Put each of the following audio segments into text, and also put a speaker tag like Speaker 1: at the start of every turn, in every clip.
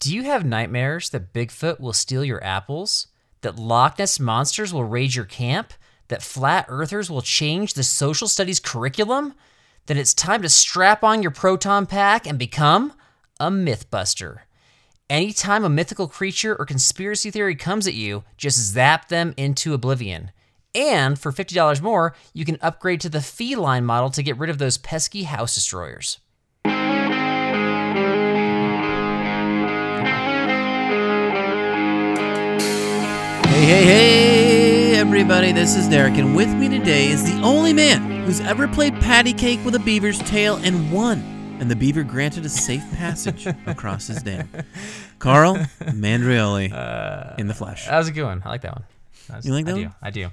Speaker 1: Do you have nightmares that Bigfoot will steal your apples? That Loch Ness monsters will raid your camp? That flat earthers will change the social studies curriculum? Then it's time to strap on your proton pack and become a Mythbuster. Anytime a mythical creature or conspiracy theory comes at you, just zap them into oblivion. And for $50 more, you can upgrade to the feline model to get rid of those pesky house destroyers.
Speaker 2: Hey, hey, everybody, this is Derek, and with me today is the only man who's ever played patty cake with a beaver's tail and won. And the beaver granted a safe passage across his dam. Carl Mandrioli uh, in the flesh.
Speaker 1: That was a good one. I like that one.
Speaker 2: You like that
Speaker 1: I do.
Speaker 2: one?
Speaker 1: I do.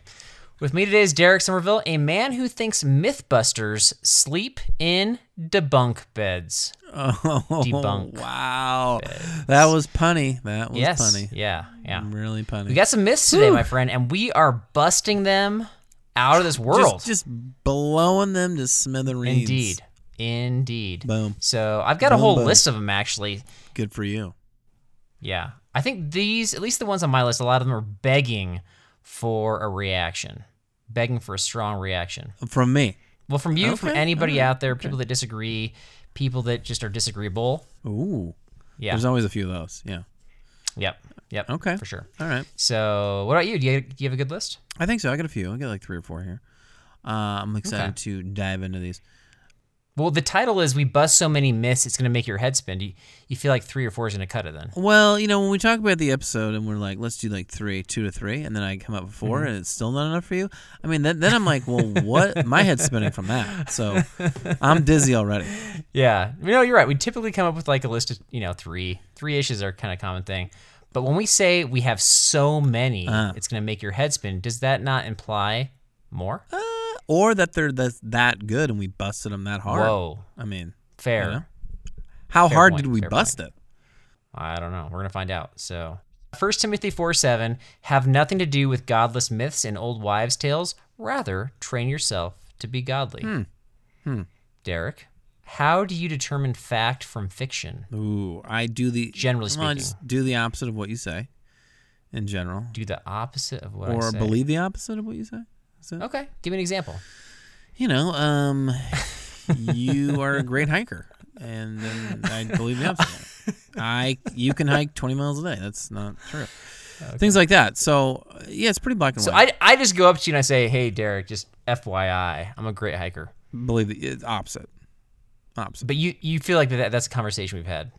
Speaker 1: With me today is Derek Somerville, a man who thinks Mythbusters sleep in debunk beds.
Speaker 2: Oh,
Speaker 1: Debunk.
Speaker 2: wow. That was punny. That was
Speaker 1: yes.
Speaker 2: punny.
Speaker 1: Yeah. Yeah.
Speaker 2: Really punny.
Speaker 1: We got some myths today, my friend, and we are busting them out of this world.
Speaker 2: Just, just blowing them to smithereens.
Speaker 1: Indeed. Indeed.
Speaker 2: Boom.
Speaker 1: So I've got a whole
Speaker 2: boom.
Speaker 1: list of them actually.
Speaker 2: Good for you.
Speaker 1: Yeah. I think these, at least the ones on my list, a lot of them are begging for a reaction, begging for a strong reaction.
Speaker 2: From me.
Speaker 1: Well, from you, from anybody out there, people that disagree, people that just are disagreeable.
Speaker 2: Ooh.
Speaker 1: Yeah.
Speaker 2: There's always a few of those. Yeah.
Speaker 1: Yep. Yep.
Speaker 2: Okay.
Speaker 1: For sure.
Speaker 2: All right.
Speaker 1: So, what about you? Do you, do you have a good list?
Speaker 2: I think so. I got a few. I got like three or four here. Uh, I'm excited
Speaker 1: Okay.
Speaker 2: to dive into these.
Speaker 1: Well, the title is "We Bust So Many Myths, It's Going to Make Your Head Spin." Do you, you feel like three or four is going to cut it then?
Speaker 2: Well, you know, when we talk about the episode and we're like, let's do like three, two to three, and then I come up with 4
Speaker 1: Mm-hmm.
Speaker 2: and it's still not enough for you. I mean, then, then I'm like, well, what? My head's spinning from that. So I'm dizzy already.
Speaker 1: Yeah. No, you're right. We typically come up with like a list of, you know, three. Three issues are kind of common thing. But when we say we have so many,
Speaker 2: Uh.
Speaker 1: it's going to make your head spin, does that not imply more?
Speaker 2: Uh, or that they're that, that good and we busted them that hard.
Speaker 1: Whoa.
Speaker 2: I mean,
Speaker 1: Fair.
Speaker 2: you know? how
Speaker 1: Fair
Speaker 2: hard
Speaker 1: point,
Speaker 2: did we bust
Speaker 1: point.
Speaker 2: it?
Speaker 1: I don't know. We're going to find out. So, 1 Timothy 4 7 have nothing to do with godless myths and old wives' tales. Rather, train yourself to be godly.
Speaker 2: Hmm. Hmm.
Speaker 1: Derek, how do you determine fact from fiction?
Speaker 2: Ooh, I do the
Speaker 1: Generally
Speaker 2: well, I
Speaker 1: speaking.
Speaker 2: just do the opposite of what you say, in general,
Speaker 1: Do the opposite of what I
Speaker 2: or believe the opposite of what you say. Is that-
Speaker 1: Okay, give me an example.
Speaker 2: You know, um, you are a great hiker, and then I believe the opposite. I you can hike 20 miles a day. That's not true. Things like that. So uh, yeah, it's pretty black and
Speaker 1: So
Speaker 2: white.
Speaker 1: So I, I just go up to you and I say, "Hey, Derek, just FYI, I'm a great hiker."
Speaker 2: believe the opposite. Opposite
Speaker 1: But you you feel like that that's a conversation we've had.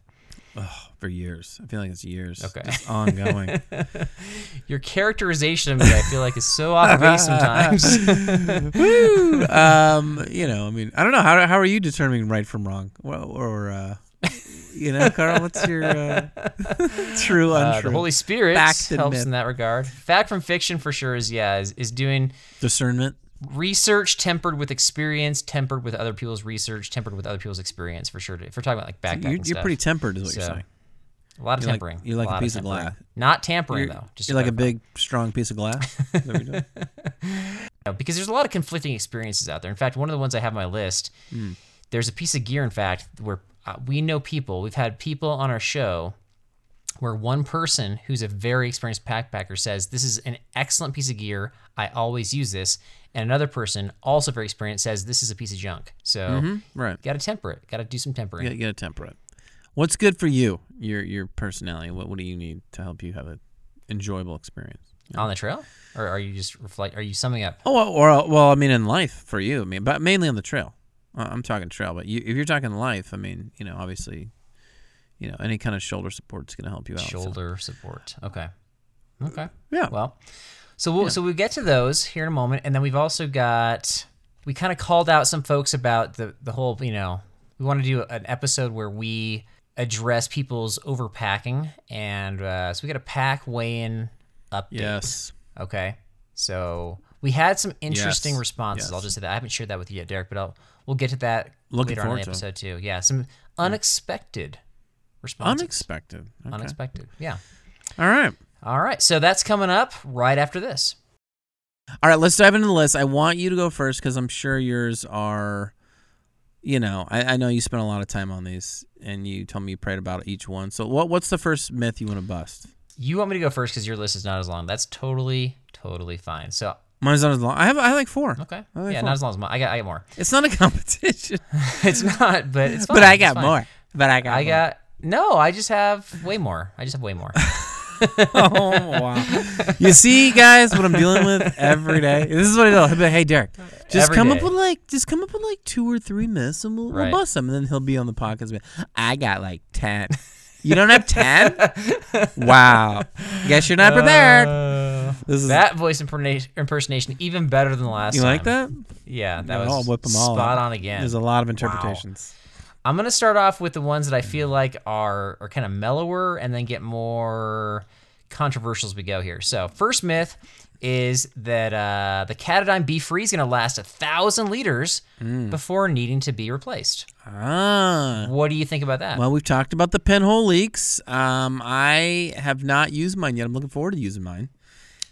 Speaker 2: For years. I feel like it's years.
Speaker 1: Okay.
Speaker 2: Just ongoing.
Speaker 1: Your characterization of me, I feel like, is so off base sometimes.
Speaker 2: Woo! Um, you know, I mean, I don't know how how are you determining right from wrong, well, or uh, you know, Carl, what's your uh, true
Speaker 1: Uh,
Speaker 2: untrue
Speaker 1: the Holy Spirit
Speaker 2: Fact
Speaker 1: helps
Speaker 2: myth.
Speaker 1: in that regard. Fact from fiction, for sure, is yeah, is, is doing
Speaker 2: discernment?
Speaker 1: research tempered with experience, tempered with other people's research, tempered with other people's experience, for sure. If we're talking about like backpacking
Speaker 2: You're, you're
Speaker 1: stuff,
Speaker 2: pretty tempered, is what you're saying.
Speaker 1: A lot of
Speaker 2: you're like-
Speaker 1: tempering.
Speaker 2: you're like a
Speaker 1: lot
Speaker 2: piece of glass.
Speaker 1: Not tampering
Speaker 2: You're,
Speaker 1: though. Just
Speaker 2: you're like a big, strong piece of glass. Is that what you're doing?
Speaker 1: No, because there's a lot of conflicting experiences out there. In fact, one of the ones I have on my list, there's a piece of gear, in fact, where uh, we know people. We've had people on our show where one person who's a very experienced backpacker says, This is an excellent piece of gear. I always use this. And another person, also very experienced, says, This is a piece of junk. So
Speaker 2: right.
Speaker 1: got to temper it. Got to do some tempering.
Speaker 2: You gotta temper it. What's good for you? Your your personality. What what do you need to help you have an enjoyable experience?
Speaker 1: On the trail, or are you just reflect? Are you summing up?
Speaker 2: Oh, well, or well, I mean, in life for you, I mean, but mainly on the trail. Uh, I'm talking trail, but you, if you're talking life, I mean, you know, obviously, you know, any kind of shoulder support is going to help you out. so.
Speaker 1: Shoulder support. Okay. Okay.
Speaker 2: Yeah.
Speaker 1: Well, so we'll so we'll get to those here in a moment, and then we've also got we kind of called out some folks about the the whole you know we want to do an episode where we address people's overpacking, and uh, so we got a pack weigh-in update.
Speaker 2: Yes.
Speaker 1: Okay. So we had some interesting
Speaker 2: Yes.
Speaker 1: responses.
Speaker 2: Yes.
Speaker 1: I'll just say that I haven't shared that with you yet, Derek, but I'll we'll get to that
Speaker 2: Looking
Speaker 1: later on in the
Speaker 2: to
Speaker 1: episode too. Yeah, some unexpected responses.
Speaker 2: Unexpected. Okay.
Speaker 1: Unexpected. Yeah.
Speaker 2: All right.
Speaker 1: All right. So that's coming up right after this.
Speaker 2: All right, let's dive into the list. I want you to go first because I'm sure yours are, you know, I, I know you spent a lot of time on these and you told me you prayed about each one. So, what what's the first myth you want to bust?
Speaker 1: You want me to go first because your list is not as long. That's totally, totally fine. So
Speaker 2: Mine's not as long. I have I have like four.
Speaker 1: okay.
Speaker 2: Like
Speaker 1: yeah,
Speaker 2: four.
Speaker 1: not as long as mine. I got I got more.
Speaker 2: It's not a competition,
Speaker 1: it's not, but it's fine.
Speaker 2: but I got more. But I got.
Speaker 1: I
Speaker 2: more.
Speaker 1: got no. I just have way more. I just have way more.
Speaker 2: oh wow! You see, guys, what I'm dealing with every day. This is what I do. He'll be like, "Hey, Derek, just
Speaker 1: Every
Speaker 2: come up
Speaker 1: day.
Speaker 2: with like, just come up with like two or three myths, and we'll,
Speaker 1: Right.
Speaker 2: we'll bust them." And then he'll be on the podcast. and be, I got like ten. You don't have ten? wow. Guess you're not prepared.
Speaker 1: Uh,
Speaker 2: this is
Speaker 1: that voice imperna- impersonation even better than the last.
Speaker 2: you like
Speaker 1: time.
Speaker 2: that?
Speaker 1: Yeah, that was
Speaker 2: I'll whip 'em all
Speaker 1: spot
Speaker 2: out.
Speaker 1: on again.
Speaker 2: There's a lot of interpretations.
Speaker 1: I'm gonna start off with the ones that I feel like are are kind of mellower, and then get more controversial as we go here. So first myth is that uh, the Katadyn BeFree is gonna last a thousand liters
Speaker 2: Mm.
Speaker 1: before needing to be replaced.
Speaker 2: Ah.
Speaker 1: What do you think about that?
Speaker 2: Well, we've talked about the pinhole leaks. Um, I have not used mine yet. I'm looking forward to using mine.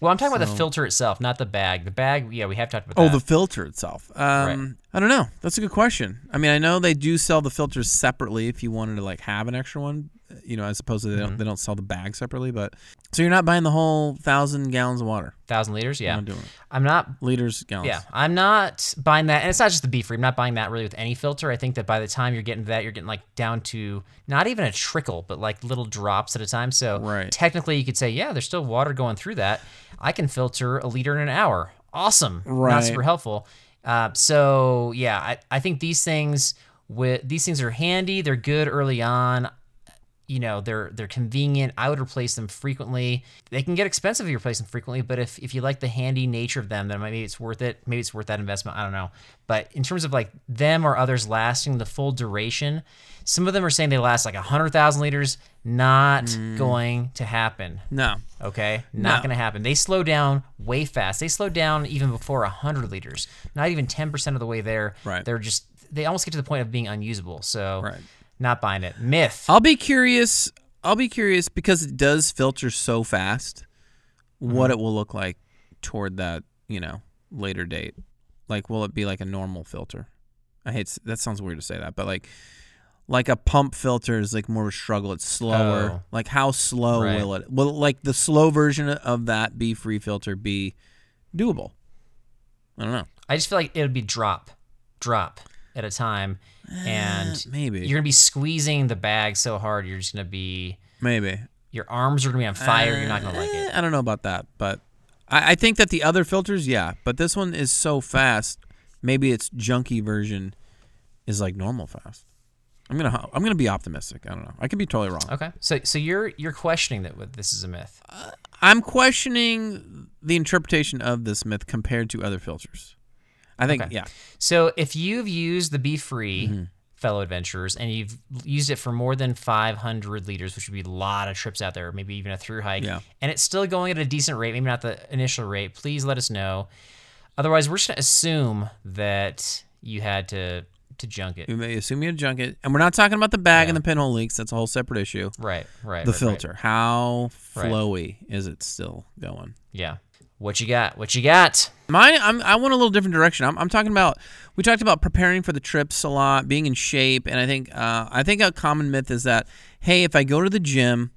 Speaker 1: Well, I'm talking about the filter itself, not the bag. The bag, yeah, we have talked about
Speaker 2: Oh,
Speaker 1: that.
Speaker 2: the filter itself. Um, I don't know. That's a good question. I mean, I know they do sell the filters separately if you wanted to like have an extra one, you know, as opposed to they
Speaker 1: Mm-hmm.
Speaker 2: don't they don't sell the bag separately. But so you're not buying the whole thousand gallons of water.
Speaker 1: thousand liters, yeah.
Speaker 2: not doing it.
Speaker 1: I'm not
Speaker 2: Liters, gallons.
Speaker 1: Yeah, I'm not buying that, and it's not just the Be Free. I'm not buying that really with any filter. I think that by the time you're getting to that, you're getting like down to not even a trickle, but like little drops at a time. So
Speaker 2: Right.
Speaker 1: technically, you could say, yeah, there's still water going through that. I can filter a liter in an hour. Awesome.
Speaker 2: right.
Speaker 1: Not super helpful. Uh, so yeah, I, I think these things with these things are handy. They're good early on you know they're they're convenient. I would replace them frequently. They can get expensive if you replace them frequently but if, if you like the handy nature of them then maybe it's worth it. Maybe it's worth that investment. I don't know. But in terms of like them or others lasting the full duration some of them are saying they last like 100000 liters. Not hmm. going to happen.
Speaker 2: No.
Speaker 1: okay? Not
Speaker 2: No.
Speaker 1: going to happen. They slow down way fast. They slow down even before 100 liters. Not even 10% of the way there.
Speaker 2: Right.
Speaker 1: they're just they almost get to the point of being unusable. So
Speaker 2: Right.
Speaker 1: Not buying it myth
Speaker 2: I'll be curious. I'll be curious because it does filter so fast. What mm-hmm. it will look like toward that, you know, later date. Like, will it be like a normal filter? I hate that sounds weird to say that, but like, like a pump filter is like more of a struggle. It's slower.
Speaker 1: Oh.
Speaker 2: Like, how slow
Speaker 1: Right.
Speaker 2: will it? Will like the slow version of that BeFree filter be doable? I don't know.
Speaker 1: I just feel like it would be drop, drop at a time, and
Speaker 2: Eh, maybe,
Speaker 1: you're gonna be squeezing the bag so hard you're just gonna be
Speaker 2: maybe.
Speaker 1: your arms are gonna be on fire. you're not gonna like
Speaker 2: Eh,
Speaker 1: it.
Speaker 2: I don't know about that, but I, I think that the other filters, yeah, but this one is so fast. Maybe its junky version is like normal fast. I'm gonna I'm gonna be optimistic. I don't know. I could be totally wrong.
Speaker 1: Okay, so so you're you're questioning that this is a myth.
Speaker 2: I'm questioning the interpretation of this myth compared to other filters. I think
Speaker 1: Okay.
Speaker 2: yeah,
Speaker 1: So if you've used the Be Free.
Speaker 2: Mm-hmm.
Speaker 1: Fellow adventurers, and you've used it for more than 500 liters, which would be a lot of trips out there, maybe even a through hike,
Speaker 2: Yeah.
Speaker 1: and it's still going at a decent rate, maybe not the initial rate. Please let us know. Otherwise, we're just gonna assume that you had to to junk it.
Speaker 2: we may assume you had junk it, and we're not talking about the bag
Speaker 1: Yeah.
Speaker 2: and the pinhole leaks. That's a whole separate issue.
Speaker 1: Right, right.
Speaker 2: The
Speaker 1: right, right.
Speaker 2: filter, how
Speaker 1: Right.
Speaker 2: flowy is it still going?
Speaker 1: Yeah. What you got? What you got?
Speaker 2: Mine, I'm, I went a little different direction. I'm, I'm talking about. We talked about preparing for the trips a lot, being in shape, and I think uh, I think a common myth is that hey, if I go to the gym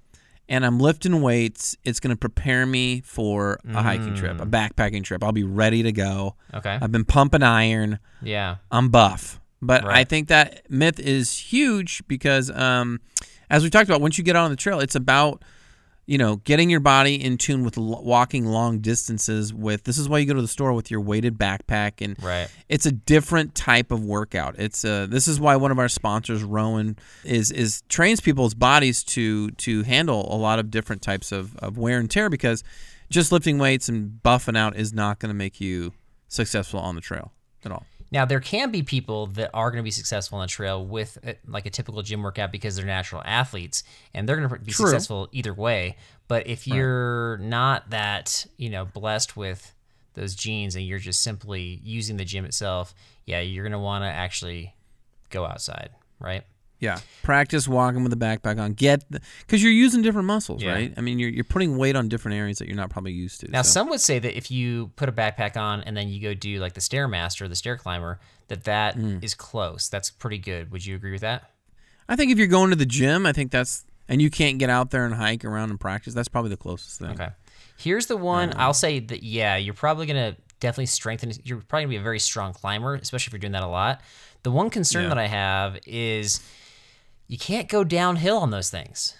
Speaker 2: and I'm lifting weights, it's going to prepare me for a hiking trip, a backpacking trip. I'll be ready to go.
Speaker 1: Okay.
Speaker 2: I've been pumping iron.
Speaker 1: Yeah.
Speaker 2: I'm buff. But I think that myth is huge because um, as we talked about, once you get on the trail, it's about you know getting your body in tune with l- walking long distances. With this is why you go to the store with your weighted backpack, and
Speaker 1: Right.
Speaker 2: it's a different type of workout. It's uh, this is why one of our sponsors, Rowan, is is trains people's bodies to to handle a lot of different types of, of wear and tear because just lifting weights and buffing out is not going to make you successful on the trail at all.
Speaker 1: Now there can be people that are going to be successful on the trail with uh like a typical gym workout because they're natural athletes and they're going to be
Speaker 2: True.
Speaker 1: successful either way. But if you're not that, you know, blessed with those genes and you're just simply using the gym itself, yeah, you're going to want to actually go outside, right?
Speaker 2: Yeah, practice walking with a backpack on. Get because you're using different muscles,
Speaker 1: Yeah.
Speaker 2: right? I mean, you're you're putting weight on different areas that you're not probably used to.
Speaker 1: Now,
Speaker 2: so.
Speaker 1: some would say that if you put a backpack on and then you go do like the stairmaster, the stair climber, that that
Speaker 2: Mm.
Speaker 1: is close. That's pretty good. Would you agree with that?
Speaker 2: I think if you're going to the gym, I think that's and you can't get out there and hike around and practice. That's probably the closest thing.
Speaker 1: Okay. Here's the one I'll say that yeah, you're probably gonna definitely strengthen. You're probably gonna be a very strong climber, especially if you're doing that a lot. The one concern
Speaker 2: Yeah.
Speaker 1: that I have is you can't go downhill on those things.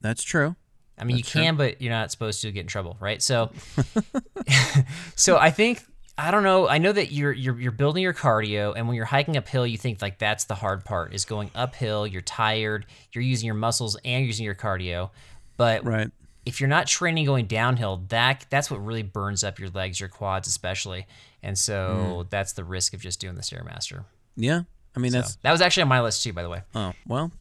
Speaker 2: That's true.
Speaker 1: I mean, you
Speaker 2: That's true.
Speaker 1: can, but you're not supposed to get in trouble, right? So, so I think I don't know. I know that you're you're you're building your cardio, and when you're hiking uphill, you think like that's the hard part is going uphill. You're tired. You're using your muscles and using your cardio, but
Speaker 2: Right.
Speaker 1: if you're not training going downhill, that that's what really burns up your legs, your quads especially. And so mm. that's the risk of just doing the stairmaster.
Speaker 2: Yeah. I mean,
Speaker 1: So,
Speaker 2: that's
Speaker 1: that was actually on my list too, by the way.
Speaker 2: oh well.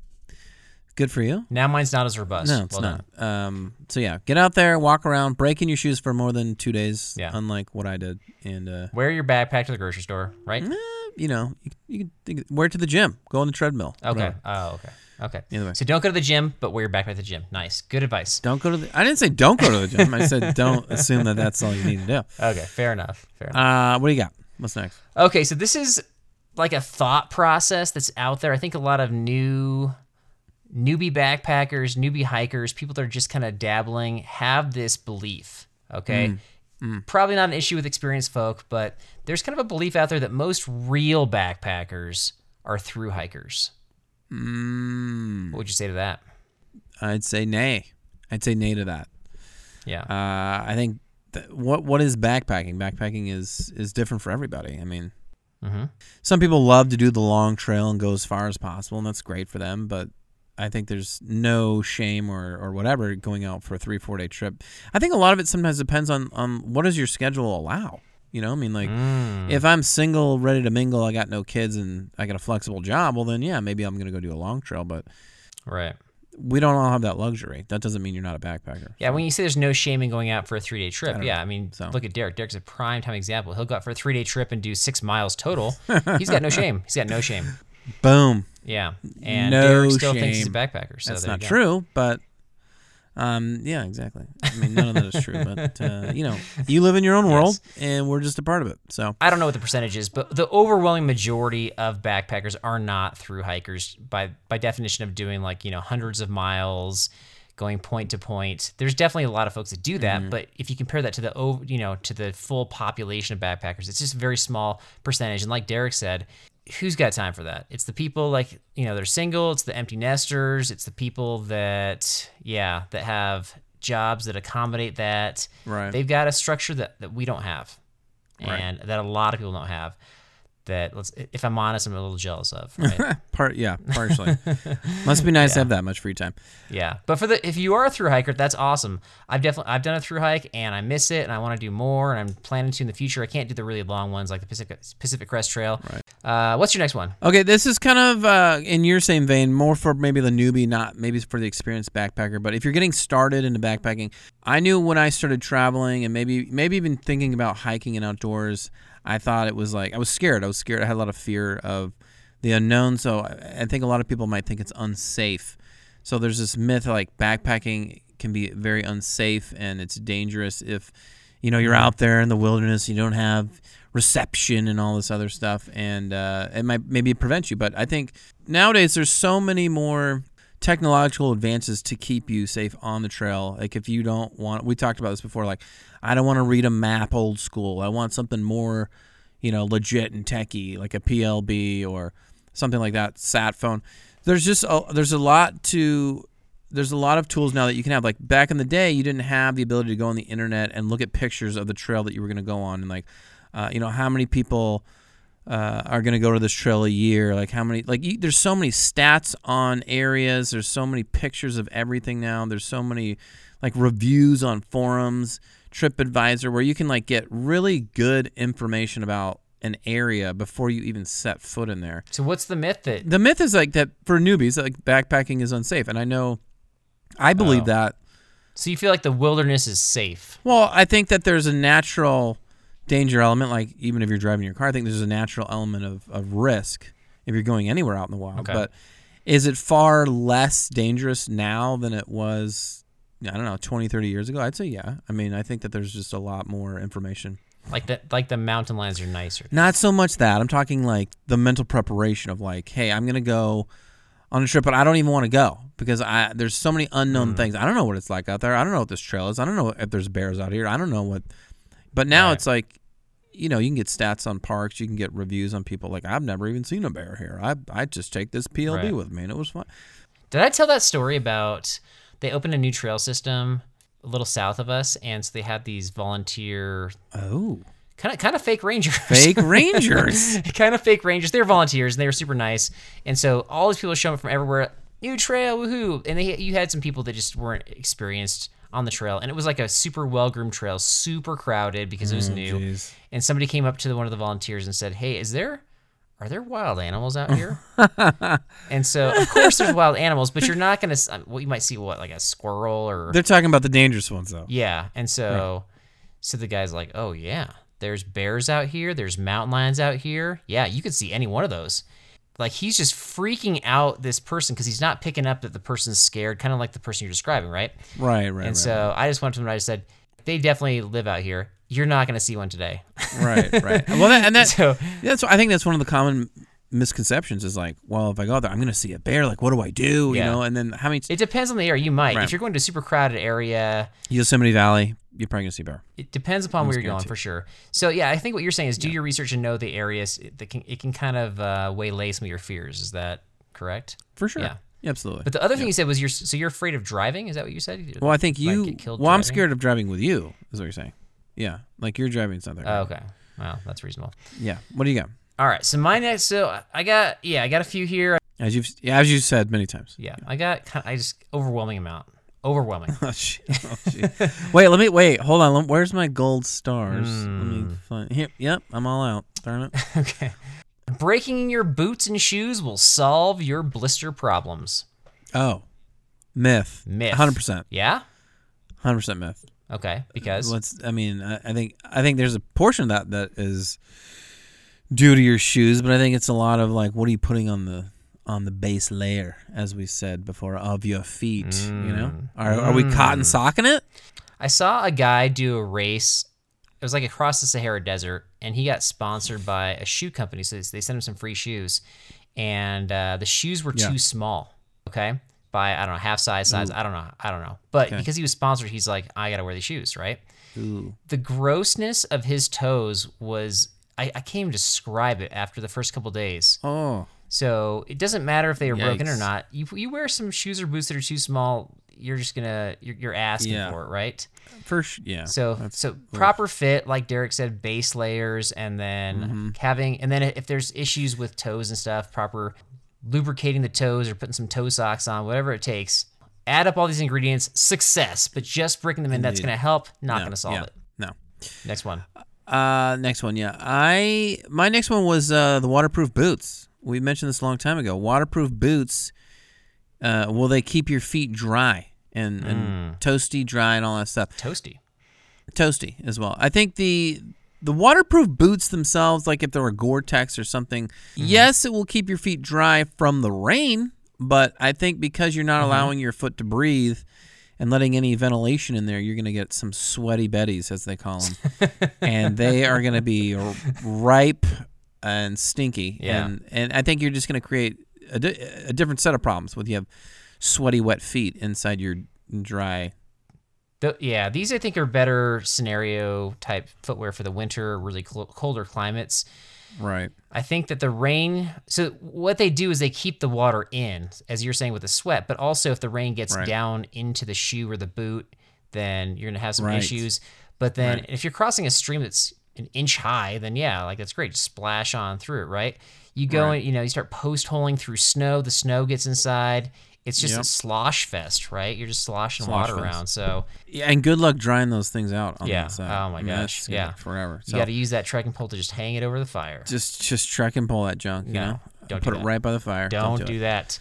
Speaker 2: Good for you.
Speaker 1: Now mine's not as robust.
Speaker 2: No, it's
Speaker 1: Well
Speaker 2: not. Um, so yeah, get out there, walk around, break in your shoes for more than two days.
Speaker 1: Yeah.
Speaker 2: Unlike what I did, and uh,
Speaker 1: Wear your backpack to the grocery store, right?
Speaker 2: eh, you know, you, you can think, wear it to the gym, go on the treadmill.
Speaker 1: Okay.
Speaker 2: whatever.
Speaker 1: Oh, okay. Okay.
Speaker 2: Either way.
Speaker 1: So don't go to the gym, but wear your backpack to the gym. Nice. Good advice.
Speaker 2: Don't go to the. I didn't say don't go to the gym. I said don't assume that that's all you need to do.
Speaker 1: Okay. Fair enough. Fair enough.
Speaker 2: Uh, what do you got? What's next?
Speaker 1: Okay, so this is like a thought process that's out there. I think a lot of new newbie backpackers, newbie hikers, people that are just kind of dabbling have this belief. Okay. Probably not an issue with experienced folk, but there's kind of a belief out there that most real backpackers are through hikers.
Speaker 2: Mm,
Speaker 1: What would you say to that?
Speaker 2: I'd say nay. I'd say nay to that.
Speaker 1: Yeah.
Speaker 2: Uh, I think th- what what is backpacking? Backpacking is is different for everybody. I mean,
Speaker 1: Mhm.
Speaker 2: some people love to do the long trail and go as far as possible, and that's great for them. But I think there's no shame or, or whatever going out for a three four day trip. I think a lot of it sometimes depends on on what does your schedule allow. You know, I mean, like
Speaker 1: Mm.
Speaker 2: if I'm single, ready to mingle, I got no kids, and I got a flexible job. Well, then yeah, maybe I'm gonna go do a long trail. But
Speaker 1: Right.
Speaker 2: we don't all have that luxury. That doesn't mean you're not a backpacker.
Speaker 1: Yeah, when you say there's no shame in going out for a three day trip, yeah, I mean,
Speaker 2: so.
Speaker 1: look at Derek. Derek's a prime time example. He'll go out for a three day trip and do six miles total. He's got no shame. He's got no shame.
Speaker 2: Boom.
Speaker 1: Yeah, and
Speaker 2: No
Speaker 1: Derek still thinks he's a backpacker. So
Speaker 2: That's not
Speaker 1: go.
Speaker 2: true, but um, yeah, exactly. I mean, none of that is true, but uh, you know, you live in your own world, and we're just a part of it. So
Speaker 1: I don't know what the percentage is, but the overwhelming majority of backpackers are not through hikers by by definition of doing like you know hundreds of miles, going point to point. There's definitely a lot of folks that do that, but if you compare that to the you know to the full population of backpackers, it's just a very small percentage. And like Derek said, who's got time for that? It's the people like you know they're single. It's the empty nesters. It's the people that yeah that have jobs that accommodate that.
Speaker 2: Right.
Speaker 1: They've got a structure that, that we don't have
Speaker 2: Right.
Speaker 1: and that a lot of people don't have. That let's, if I'm honest, I'm a little jealous of. Right?
Speaker 2: part, yeah, partially. Must be nice to have that much free time.
Speaker 1: yeah, but for the if you are a through hiker, that's awesome. I've definitely I've done a through hike and I miss it, and I want to do more, and I'm planning to in the future. I can't do the really long ones like the Pacific Pacific Crest Trail. Right. Uh, what's your next one?
Speaker 2: Okay, this is kind of uh, in your same vein, more for maybe the newbie, not maybe for the experienced backpacker. But if you're getting started into backpacking, I knew when I started traveling and maybe maybe even thinking about hiking and outdoors, I thought it was like I was scared. I was scared. I had a lot of fear of the unknown. So I I think a lot of people might think it's unsafe. So there's this myth like backpacking can be very unsafe and it's dangerous if you know you're out there in the wilderness you don't have reception and all this other stuff and uh, it might maybe prevent you but i think nowadays there's so many more technological advances to keep you safe on the trail like if you don't want we talked about this before like i don't want to read a map old school i want something more you know legit and techy like a plb or something like that sat phone there's just a, there's a lot to there's a lot of tools now that you can have. Like back in the day, you didn't have the ability to go on the internet and look at pictures of the trail that you were going to go on, and like, uh, you know, how many people uh, are going to go to this trail a year? Like how many? Like you, there's so many stats on areas. There's so many pictures of everything now. There's so many like reviews on forums, TripAdvisor, where you can like get really good information about an area before you even set foot in there.
Speaker 1: So what's the myth that
Speaker 2: The myth is like that for newbies, like backpacking is unsafe, and I know, I believe
Speaker 1: Oh.
Speaker 2: that.
Speaker 1: so you feel like the wilderness is safe?
Speaker 2: Well, I think that there's a natural danger element, like even if you're driving your car, I think there's a natural element of, of risk if you're going anywhere out in the wild.
Speaker 1: Okay.
Speaker 2: But is it far less dangerous now than it was, I don't know, 20, 30 years ago? I'd say yeah. I mean, I think that there's just a lot more information.
Speaker 1: Like the like the mountain lions are nicer.
Speaker 2: Not so much that. I'm talking like the mental preparation of like, hey, I'm gonna go on a trip, but I don't even want to go because I there's so many unknown hmm. things. I don't know what it's like out there. I don't know what this trail is. I don't know if there's bears out here. I don't know what. But now
Speaker 1: Right.
Speaker 2: it's like, you know, you can get stats on parks. You can get reviews on people. Like I've never even seen a bear here. I I just take this PLB
Speaker 1: Right.
Speaker 2: with me, and it was fun.
Speaker 1: Did I tell that story about they opened a new trail system a little south of us, and so they had these volunteer
Speaker 2: Oh,
Speaker 1: kind of kind of fake rangers.
Speaker 2: fake rangers.
Speaker 1: kind of fake rangers. They were volunteers and they were super nice. And so all these people showing up from everywhere. New trail, woohoo! And they you had some people that just weren't experienced on the trail, and it was like a super well groomed trail, super crowded because it was mm, new.
Speaker 2: jeez.
Speaker 1: And somebody came up to the, one of the volunteers and said, "Hey, is there?" Are there wild animals out here? and so, of course, there's wild animals, but you're not gonna. Uh, well, you might see what, like a squirrel or
Speaker 2: They're talking about the dangerous ones though.
Speaker 1: yeah, and so so the guy's like, "Oh yeah, there's bears out here, there's mountain lions out here. Yeah, you could see any one of those." Like he's just freaking out this person because he's not picking up that the person's scared, kind of like the person you're describing, right?
Speaker 2: Right, right,
Speaker 1: and
Speaker 2: right,
Speaker 1: so I just went to them and I said, "They definitely live out here. You're not going to see one today."
Speaker 2: right, right. Well, that, and that,
Speaker 1: So-
Speaker 2: that's I think that's one of the common misconceptions is like, well, if I go out there, I'm going to see a bear. Like, what do I do?
Speaker 1: Yeah.
Speaker 2: You know, and then how many
Speaker 1: It depends on the area. You might,
Speaker 2: Right.
Speaker 1: if you're going to a super crowded area,
Speaker 2: Yosemite Valley, you're probably going to see a bear.
Speaker 1: It depends upon where you're going for sure. So yeah, I think what you're saying is do your research and know the areas that can it can kind of uh, waylay some of your fears. Is that correct?
Speaker 2: For sure.
Speaker 1: Yeah.
Speaker 2: absolutely.
Speaker 1: But the other thing you said was you're so you're afraid of driving. Is that what you said?
Speaker 2: well, I think you.
Speaker 1: get killed
Speaker 2: Well, I'm scared of driving with you. Is what you're saying? Yeah, like you're driving something.
Speaker 1: Oh, okay. Wow, that's reasonable.
Speaker 2: Yeah. What do you got?
Speaker 1: All right. So my next. So I got yeah, I got a few here.
Speaker 2: As you've yeah, as you said many times.
Speaker 1: Yeah, I got kind I just overwhelming amount. Overwhelming.
Speaker 2: Oh, shit. Oh, wait, let me wait. Hold on. Let- Where's my gold stars? Let me
Speaker 1: Hmm.
Speaker 2: find. Here. Yep, I'm all out. Darn it.
Speaker 1: okay. Breaking your boots and shoes will solve your blister problems.
Speaker 2: Oh, myth.
Speaker 1: Myth.
Speaker 2: Hundred percent.
Speaker 1: Yeah.
Speaker 2: Hundred percent myth.
Speaker 1: Okay. Because
Speaker 2: Let's. I mean, I, I think I think there's a portion of that that is due to your shoes, but I think it's a lot of like, what are you putting on the on the base layer, as we said before, of your feet. You know,
Speaker 1: Mm.
Speaker 2: are are we cotton socking it?
Speaker 1: I saw a guy do a race. It was like across the Sahara Desert, and he got sponsored by a shoe company. So they sent him some free shoes, and uh, the shoes were
Speaker 2: Yeah.
Speaker 1: too small. Okay, by I don't know half size, size. I don't know. I don't know. But
Speaker 2: Okay.
Speaker 1: because he was sponsored, he's like, I gotta wear these shoes, right?
Speaker 2: Ooh.
Speaker 1: The grossness of his toes was. I, I can't even describe it after the first couple days.
Speaker 2: Oh,
Speaker 1: So it doesn't matter if they are broken or not. You you wear some shoes or boots that are too small, you're just gonna you're, you're asking
Speaker 2: Yeah.
Speaker 1: for it, right?
Speaker 2: first, yeah.
Speaker 1: So
Speaker 2: That's-
Speaker 1: so proper fit, like Derek said, base layers, and then
Speaker 2: Mm-hmm.
Speaker 1: having and then if there's issues with toes and stuff, proper lubricating the toes or putting some toe socks on, whatever it takes. Add up all these ingredients, success. But just breaking them in, that's gonna help, not
Speaker 2: No,
Speaker 1: gonna solve
Speaker 2: yeah,
Speaker 1: it.
Speaker 2: No.
Speaker 1: Next one.
Speaker 2: Uh, next one, yeah. I my next one was uh, the waterproof boots. We mentioned this a long time ago. Waterproof boots. Uh, will they keep your feet dry and, and toasty, dry, and all that stuff?
Speaker 1: Toasty.
Speaker 2: Toasty as well. I think the the waterproof boots themselves, like if they're a Gore-Tex or something, mm-hmm. yes, it will keep your feet dry from the rain. But I think because you're not mm-hmm. allowing your foot to breathe and letting any ventilation in there, you're going to get some sweaty betties, as they call them, and they are going to be ripe and stinky.
Speaker 1: Yeah.
Speaker 2: And and I think you're just going to create a, di- a different set of problems with you have sweaty, wet feet inside your dry
Speaker 1: The, yeah, these I think are better scenario type footwear for the winter, really cl- colder climates.
Speaker 2: Right.
Speaker 1: I think that the rain. So what they do is they keep the water in, as you're saying with the sweat. But also, if the rain gets
Speaker 2: Right.
Speaker 1: down into the shoe or the boot, then you're gonna have some
Speaker 2: Right.
Speaker 1: issues. But then
Speaker 2: Right.
Speaker 1: if you're crossing a stream that's an inch high, then yeah, like that's great. Just splash on through it, right? You go and you know you start post holing through snow. The snow gets inside. It's just a slosh fest, right? You're just sloshing
Speaker 2: Slosh
Speaker 1: water
Speaker 2: fest.
Speaker 1: around. So
Speaker 2: Yeah, and good luck drying those things out on
Speaker 1: Yeah.
Speaker 2: the.
Speaker 1: Oh my
Speaker 2: I mean,
Speaker 1: gosh. Yeah.
Speaker 2: forever.
Speaker 1: you got to use that trekking pole to just hang it over the fire.
Speaker 2: just just trek and pull that junk. You
Speaker 1: No,
Speaker 2: know,
Speaker 1: don't do
Speaker 2: put it right by the fire.
Speaker 1: Don't,
Speaker 2: do,
Speaker 1: do
Speaker 2: it.
Speaker 1: that.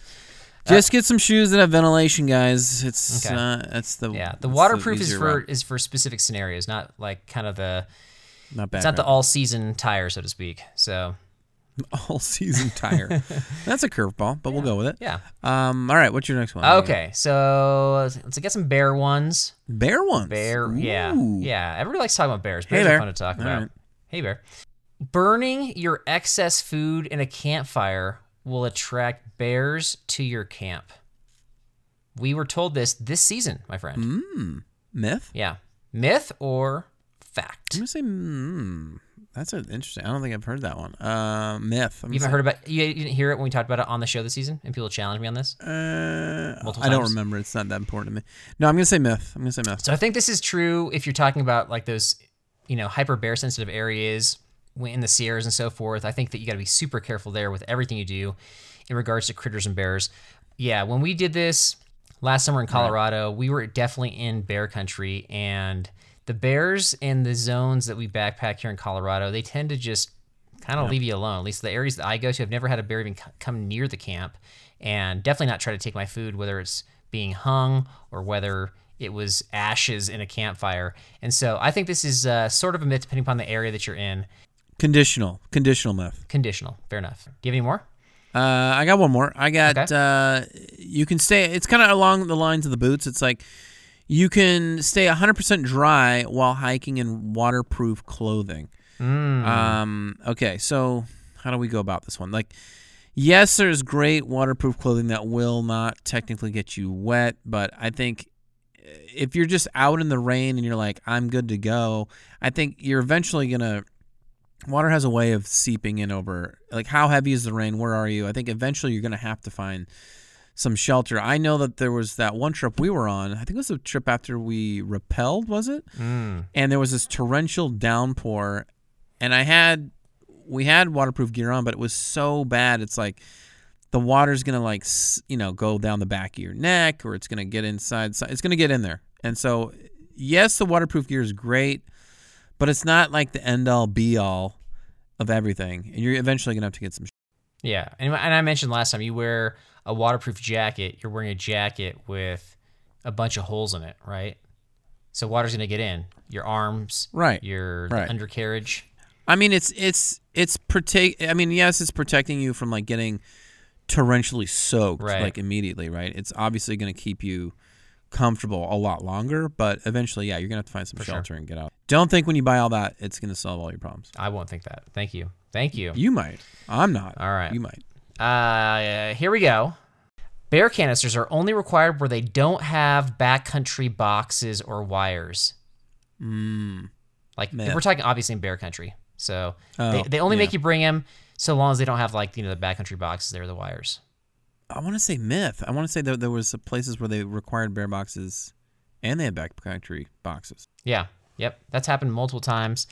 Speaker 2: Just get some shoes that have ventilation, guys. It's
Speaker 1: Okay.
Speaker 2: uh, that's the
Speaker 1: Yeah, the waterproof is for
Speaker 2: route.
Speaker 1: is for specific scenarios, not like kind of the
Speaker 2: not bad.
Speaker 1: it's not the all season tire, so to speak. So
Speaker 2: all season tire. that's a curveball, but we'll go with it.
Speaker 1: yeah.
Speaker 2: Um. All right. What's your next one?
Speaker 1: Okay, so let's get some bear ones.
Speaker 2: Bear ones.
Speaker 1: Bear, yeah,
Speaker 2: Ooh.
Speaker 1: yeah. Everybody likes talking about bears.
Speaker 2: Hey, bear.
Speaker 1: are fun to talk about.
Speaker 2: right.
Speaker 1: Hey bear, burning your excess food in a campfire will attract bears to your camp. We were told this this season, my friend.
Speaker 2: Mm. Myth.
Speaker 1: Yeah, myth or fact?
Speaker 2: I'm gonna say. Mm, that's a, interesting. I don't think I've heard that one. Uh, myth. I'm
Speaker 1: You
Speaker 2: gonna
Speaker 1: haven't heard about you you didn't hear it when we talked about it on the show this season, and people challenged me on this.
Speaker 2: Uh, I don't remember. It's not that important to me. No, I'm gonna say myth. I'm gonna say myth.
Speaker 1: So I think this is true if you're talking about like those, you know, hyper bear sensitive areas in the Sierras and so forth. I think that you got to be super careful there with everything you do in regards to critters and bears. Yeah, when we did this last summer in Colorado, we were definitely in bear country and the bears in the zones that we backpack here in Colorado, they tend to just kind of leave you alone. At least the areas that I go to, I've never had a bear even come near the camp, and definitely not try to take my food, whether it's being hung or whether it was ashes in a campfire. And so I think this is uh, sort of a myth depending upon the area that you're in.
Speaker 2: Conditional. Conditional myth.
Speaker 1: Conditional, fair enough. Do you have any more?
Speaker 2: Uh, I got one more. I got.
Speaker 1: Okay.
Speaker 2: Uh, you can stay. It's kind of along the lines of the boots. It's like you can stay 100% dry while hiking in waterproof clothing.
Speaker 1: Mm.
Speaker 2: Um. Okay. So how do we go about this one? Like, yes, there's great waterproof clothing that will not technically get you wet, but I think uh, if you're just out in the rain and you're like, I'm good to go, I think you're eventually gonna. Water has a way of seeping in over. Like, how heavy is the rain? Where are you? I think eventually you're gonna have to find some shelter. I know that there was that one trip we were on. I think it was a trip after we repelled. Was it?
Speaker 1: Mm.
Speaker 2: and there was this torrential downpour and i had we had waterproof gear on but it was so bad it's like the water's gonna like you know go down the back of your neck or it's gonna get inside it's gonna get in there and so yes the waterproof gear is great but it's not like the end all be all of everything and you're eventually gonna have to get some
Speaker 1: Yeah, and, and I mentioned last time you wear a waterproof jacket. You're wearing a jacket with a bunch of holes in it, right? So water's gonna get in your arms,
Speaker 2: Right,
Speaker 1: Your
Speaker 2: right.
Speaker 1: undercarriage.
Speaker 2: I mean, it's it's it's protect. I mean, yes, it's protecting you from like getting torrentially soaked
Speaker 1: Right.
Speaker 2: like immediately, right? It's obviously going to keep you comfortable a lot longer, but eventually, yeah, you're gonna have to find some
Speaker 1: For sure.
Speaker 2: shelter and get out. Don't think when you buy all that, it's gonna solve all your problems.
Speaker 1: I won't think that. Thank you. Thank you.
Speaker 2: You might. I'm not.
Speaker 1: All right.
Speaker 2: You might.
Speaker 1: Uh, here we go. Bear canisters are only required where they don't have backcountry boxes or wires.
Speaker 2: Mm.
Speaker 1: Like we're talking obviously in bear country, so
Speaker 2: Oh,
Speaker 1: they, they only
Speaker 2: yeah.
Speaker 1: make you bring them so long as they don't have like you know the backcountry boxes there, the wires.
Speaker 2: I want to say myth. I want to say that there was places where they required bear boxes, and they had backcountry boxes.
Speaker 1: Yeah. Yep. That's happened multiple times.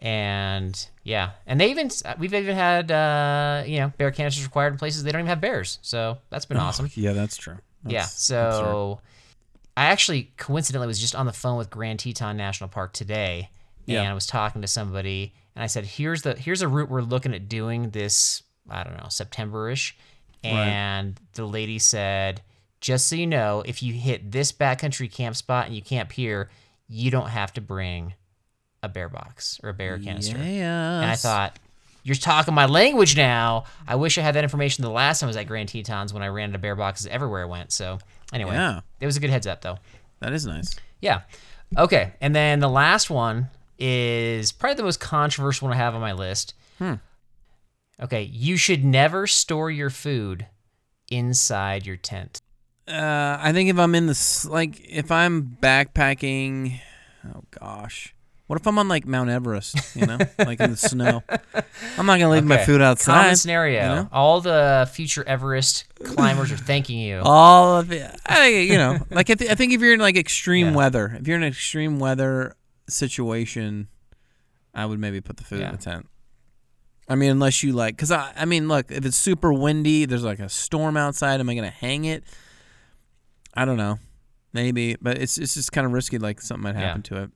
Speaker 1: And yeah. And they even, we've even had, uh, you know, bear canisters required in places they don't even have bears. So that's been awesome.
Speaker 2: Yeah, that's true.
Speaker 1: yeah.
Speaker 2: That's
Speaker 1: So I actually coincidentally was just on the phone with Grand Teton National Park today. And
Speaker 2: Yeah.
Speaker 1: I was talking to somebody and I said, here's the, here's a route we're looking at doing this, I don't know, September-ish. And the lady said, just so you know, if you hit this backcountry camp spot and you camp here, you don't have to bring a bear box or a bear canister.
Speaker 2: Yeah.
Speaker 1: And I thought, you're talking my language now. I wish I had that information the last time I was at Grand Tetons when I ran into bear boxes everywhere I went. So anyway,
Speaker 2: Yeah.
Speaker 1: it was a good heads up though.
Speaker 2: that is nice.
Speaker 1: Yeah. Okay. And then the last one is probably the most controversial one I have on my list.
Speaker 2: Hmm.
Speaker 1: Okay. You should never store your food inside your tent.
Speaker 2: Uh, I think if I'm in the like, if I'm backpacking, oh gosh, what if I'm on like Mount Everest? You know, like in the snow. I'm not gonna leave my food outside.
Speaker 1: Common scenario.
Speaker 2: you know?
Speaker 1: All the future Everest climbers are thanking you.
Speaker 2: All of it. I you know, like I, th- I think if you're in like extreme
Speaker 1: Yeah.
Speaker 2: weather, if you're in an extreme weather situation, I would maybe put the food
Speaker 1: Yeah.
Speaker 2: in the tent. I mean, unless you like, because I, I mean, look, if it's super windy, there's like a storm outside. Am I gonna hang it? I don't know, maybe, but it's it's just kind of risky. Like something might
Speaker 1: Yeah.
Speaker 2: happen to it.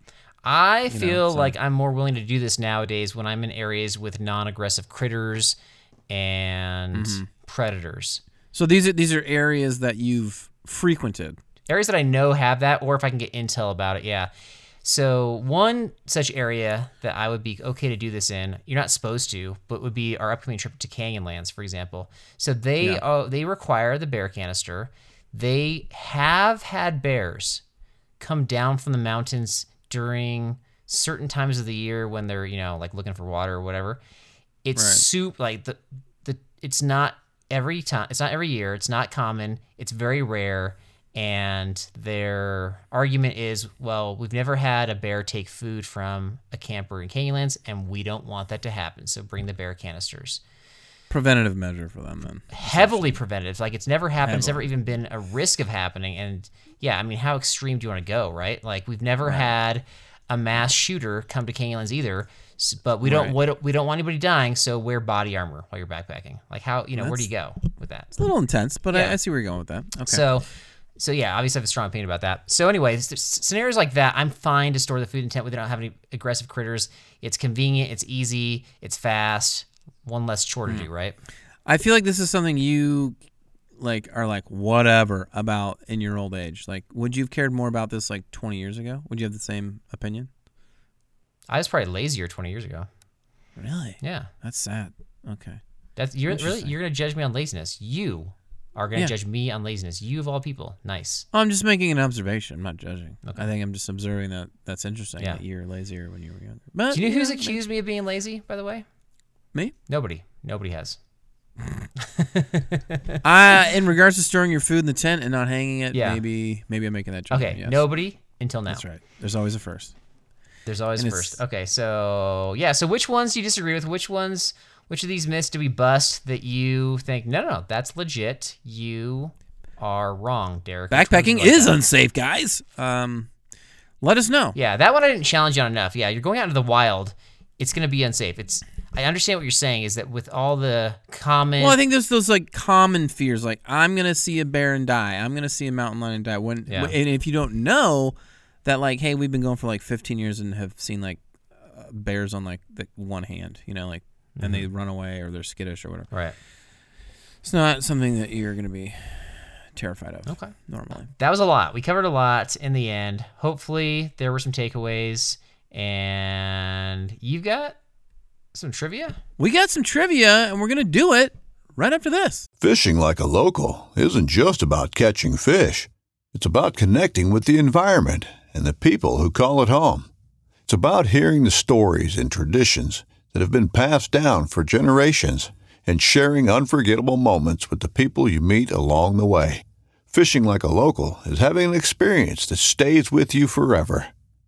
Speaker 1: I
Speaker 2: know,
Speaker 1: feel
Speaker 2: so-
Speaker 1: like I'm more willing to do this nowadays when I'm in areas with non-aggressive critters and
Speaker 2: Mm-hmm.
Speaker 1: predators.
Speaker 2: So these are these are areas that you've frequented.
Speaker 1: areas that I know have that, or if I can get intel about it, yeah. So one such area that I would be okay to do this in, you're not supposed to, but would be our upcoming trip to Canyonlands, for example. So they
Speaker 2: Yeah.
Speaker 1: uh, they require the bear canister. They have had bears come down from the mountains during certain times of the year when they're you know like looking for water or whatever. It's
Speaker 2: Right.
Speaker 1: soup like the the it's not every time it's not every year it's not common it's very rare and their argument is well we've never had a bear take food from a camper in canyonlands and we don't want that to happen so bring the bear canisters
Speaker 2: Preventative measure for them then.
Speaker 1: heavily preventative like it's never happened it's never even been a risk of happening and yeah i mean how extreme do you want to go right like we've never had a mass shooter come to canyonlands either but we don't
Speaker 2: Right.
Speaker 1: we don't- want anybody dying so wear body armor while you're backpacking like how you know where do you go with that
Speaker 2: It's a little intense, but
Speaker 1: Yeah.
Speaker 2: I, I see where you're going with that. Okay.
Speaker 1: so, so yeah, obviously I have a strong opinion about that. So, anyways, s- scenarios like that, I'm fine to store the food in tent without having any aggressive critters. It's convenient, it's easy, it's fast. One less chore to hmm. do, right?
Speaker 2: I feel like this is something you like are like whatever about in your old age. Like, would you have cared more about this like 20 years ago? Would you have the same opinion?
Speaker 1: I was probably lazier 20 years ago.
Speaker 2: Really?
Speaker 1: Yeah,
Speaker 2: That's sad. Okay.
Speaker 1: that's you're really you're gonna judge me on laziness. You are gonna
Speaker 2: Yeah.
Speaker 1: judge me on laziness. You of all people, nice.
Speaker 2: I'm just making an observation. I'm not judging.
Speaker 1: Okay.
Speaker 2: I think I'm just observing that that's interesting
Speaker 1: Yeah.
Speaker 2: that you're lazier when you were younger. But
Speaker 1: Do you know who's accused me of being lazy? By the way,
Speaker 2: Me?
Speaker 1: nobody. Nobody has.
Speaker 2: I, in regards to storing your food in the tent and not hanging it,
Speaker 1: Yeah.
Speaker 2: maybe maybe I'm making that judgment.
Speaker 1: Okay,
Speaker 2: yes.
Speaker 1: nobody until now.
Speaker 2: That's right. There's always a first.
Speaker 1: There's always
Speaker 2: And
Speaker 1: first. Okay, so yeah, so which ones do you disagree with? Which ones, which of these myths do we bust that you think no, no, no, that's legit? You are wrong, Derek.
Speaker 2: Backpacking
Speaker 1: like
Speaker 2: is
Speaker 1: that?
Speaker 2: unsafe, guys. Um, let us know.
Speaker 1: Yeah, that one I didn't challenge you on enough. Yeah, you're going out into the wild. It's gonna be unsafe. It's. I understand what you're saying. Is that with all the common?
Speaker 2: Well, I think there's those like common fears, like I'm gonna see a bear and die. I'm gonna see a mountain lion and die. When
Speaker 1: Yeah.
Speaker 2: and if you don't know that, like, hey, we've been going for like 15 years and have seen like uh, bears on like the one hand, you know, like, and they
Speaker 1: Mm-hmm.
Speaker 2: run away or they're skittish or whatever.
Speaker 1: right.
Speaker 2: It's not something that you're gonna be terrified of.
Speaker 1: Okay.
Speaker 2: Normally.
Speaker 1: That was a lot. We covered a lot in the end. Hopefully, there were some takeaways, and you've got some trivia.
Speaker 2: We got some trivia and we're gonna do it right after this.
Speaker 3: Fishing like a local isn't just about catching fish. It's about connecting with the environment and the people who call it home. It's about hearing the stories and traditions that have been passed down for generations and sharing unforgettable moments with the people you meet along the way. Fishing like a local is having an experience that stays with you forever.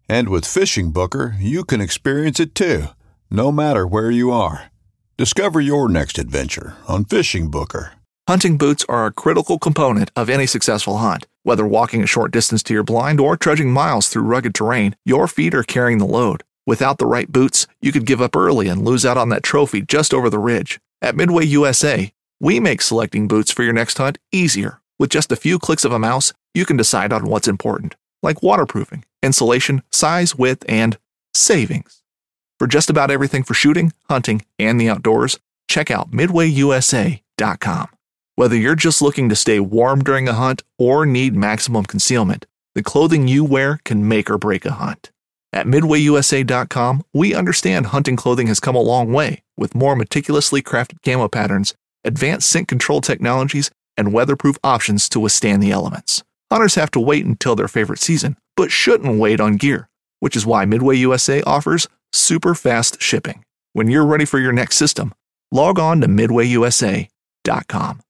Speaker 3: And with Fishing Booker, you can experience it too, no matter where you are. Discover your next adventure on Fishing Booker.
Speaker 4: Hunting boots are a critical component of any successful hunt. Whether walking a short distance to your blind or trudging miles through rugged terrain, your feet are carrying the load. Without the right boots, you could give up early and lose out on that trophy just over the ridge. At Midway USA, we make selecting boots for your next hunt easier. With just a few clicks of a mouse, you can decide on what's important, like waterproofing, insulation, size, width, and savings. For just about everything for shooting, hunting, and the outdoors, check out midwayusa.com. Whether you're just looking to stay warm during a hunt or need maximum concealment, the clothing you wear can make or break a hunt. At midwayusa.com, we understand hunting clothing has come a long way with more meticulously crafted camo patterns, advanced scent control technologies, and weatherproof options to withstand the elements. Hunters have to wait until their favorite season, but shouldn't wait on gear, which is why Midway USA offers super fast shipping. When you're ready for your next system, log on to midwayusa.com.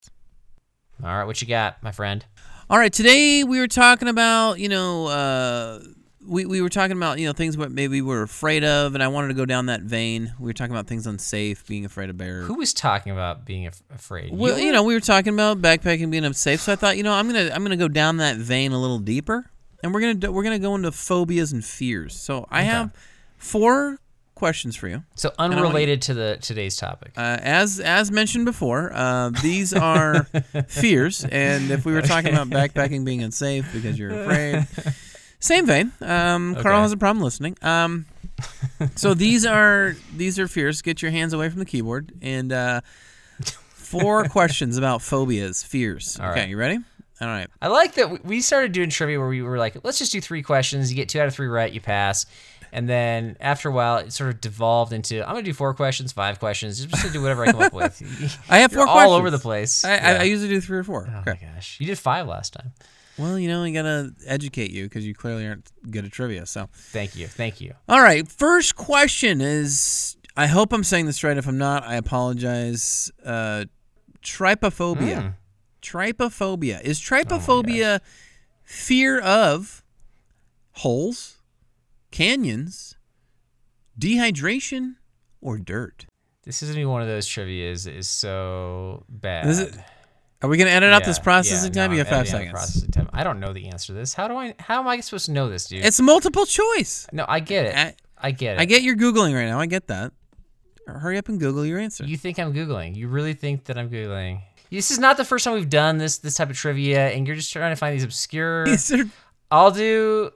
Speaker 1: All right, what you got, my friend?
Speaker 2: All right, today we were talking about, you know, uh, we, we were talking about, you know, things what maybe we're afraid of, and I wanted to go down that vein. We were talking about things unsafe, being afraid of bears.
Speaker 1: Who was talking about being af- afraid?
Speaker 2: Well, you know, we were talking about backpacking being unsafe, so I thought, you know, I'm gonna I'm gonna go down that vein a little deeper, and we're gonna do, we're gonna go into phobias and fears. So I have four questions for you.
Speaker 1: so
Speaker 2: I want you-
Speaker 1: unrelated to the today's topic.
Speaker 2: Uh, as as mentioned before, uh, these are fears, and if we were talking about backpacking being unsafe because you're afraid, same vein. Um, Carl has a problem listening. Um, so these are these are fears. Get your hands away from the keyboard, and uh, four questions about phobias, fears. Okay, you ready? All right.
Speaker 1: I like that we- we started doing trivia where we were like, let's just do three questions. You get two out of three right, you pass. And then after a while, it sort of devolved into I'm gonna do four questions, five questions, just to do whatever I come up with.
Speaker 2: I have
Speaker 1: You're
Speaker 2: four
Speaker 1: all
Speaker 2: questions.
Speaker 1: over the place.
Speaker 2: I, I,
Speaker 1: Yeah.
Speaker 2: I usually do three or four.
Speaker 1: oh my gosh, you did five last time.
Speaker 2: Well, you know, I gotta educate you because you clearly aren't good at trivia. So.
Speaker 1: Thank you, thank you.
Speaker 2: All right, first question is I hope I'm saying this right. If I'm not, I apologize. Uh, trypophobia.
Speaker 1: Mm.
Speaker 2: Trypophobia. Is trypophobia fear of holes, canyons, dehydration, or dirt?
Speaker 1: This is gonna be one of those trivia's that is so bad.
Speaker 2: Is Are we going to edit out
Speaker 1: Yeah,
Speaker 2: this processing
Speaker 1: yeah,
Speaker 2: time?
Speaker 1: no,
Speaker 2: you have five
Speaker 1: out
Speaker 2: seconds.
Speaker 1: Processing time. I don't know the answer to this. How do I? How am I supposed to know this, dude?
Speaker 2: It's multiple choice.
Speaker 1: no, I get it.
Speaker 2: I-
Speaker 1: I get it.
Speaker 2: I get you're Googling right now. I get that. Hurry up and Google your answer.
Speaker 1: You think I'm googling? You really think that I'm googling? This is not the first time we've done this this type of trivia, and you're just trying to find these obscure.
Speaker 2: These are-
Speaker 1: I'll do,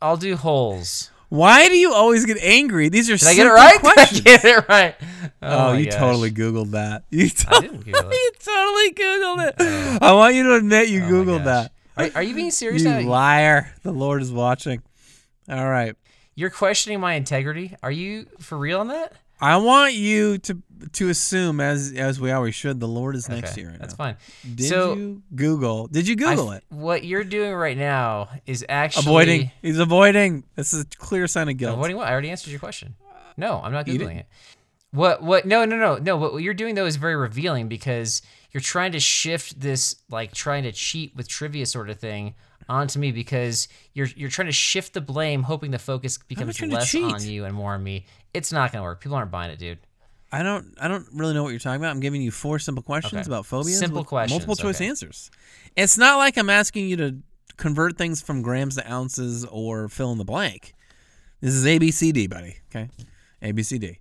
Speaker 1: I'll do holes.
Speaker 2: Why do you always get angry? These are
Speaker 1: Did I get it right?
Speaker 2: questions.
Speaker 1: Did I get it right?
Speaker 2: Oh, oh,
Speaker 1: my
Speaker 2: you
Speaker 1: gosh.
Speaker 2: totally Googled that. You
Speaker 1: I
Speaker 2: totally,
Speaker 1: didn't Google it.
Speaker 2: you totally Googled it. Oh. I want you to admit you
Speaker 1: Oh
Speaker 2: Googled that.
Speaker 1: Are, are you being serious
Speaker 2: You liar. The Lord is watching. All right.
Speaker 1: You're questioning my integrity. Are you for real on that?
Speaker 2: I want you to to assume, as as we always should, the Lord is next
Speaker 1: Okay,
Speaker 2: to you right
Speaker 1: that's
Speaker 2: now.
Speaker 1: fine.
Speaker 2: Did
Speaker 1: so
Speaker 2: you Google? Did you Google
Speaker 1: f-
Speaker 2: it?
Speaker 1: What you're doing right now is actually
Speaker 2: Avoiding. He's avoiding. This is a clear sign of guilt.
Speaker 1: Avoiding what? I already answered your question. No, I'm not googling it. What? What? No, no, no, no. What you're doing though is very revealing because you're trying to shift this, like trying to cheat with trivia sort of thing, onto me because you're you're trying to shift the blame, hoping the focus becomes less on you and more on me. It's not gonna work. People aren't buying it, dude.
Speaker 2: I don't I don't really know what you're talking about. I'm giving you four simple questions
Speaker 1: Okay.
Speaker 2: about phobias.
Speaker 1: Simple questions,
Speaker 2: Multiple choice
Speaker 1: okay.
Speaker 2: answers. It's not like I'm asking you to convert things from grams to ounces or fill in the blank. This is ABCD, buddy. Okay? ABCD.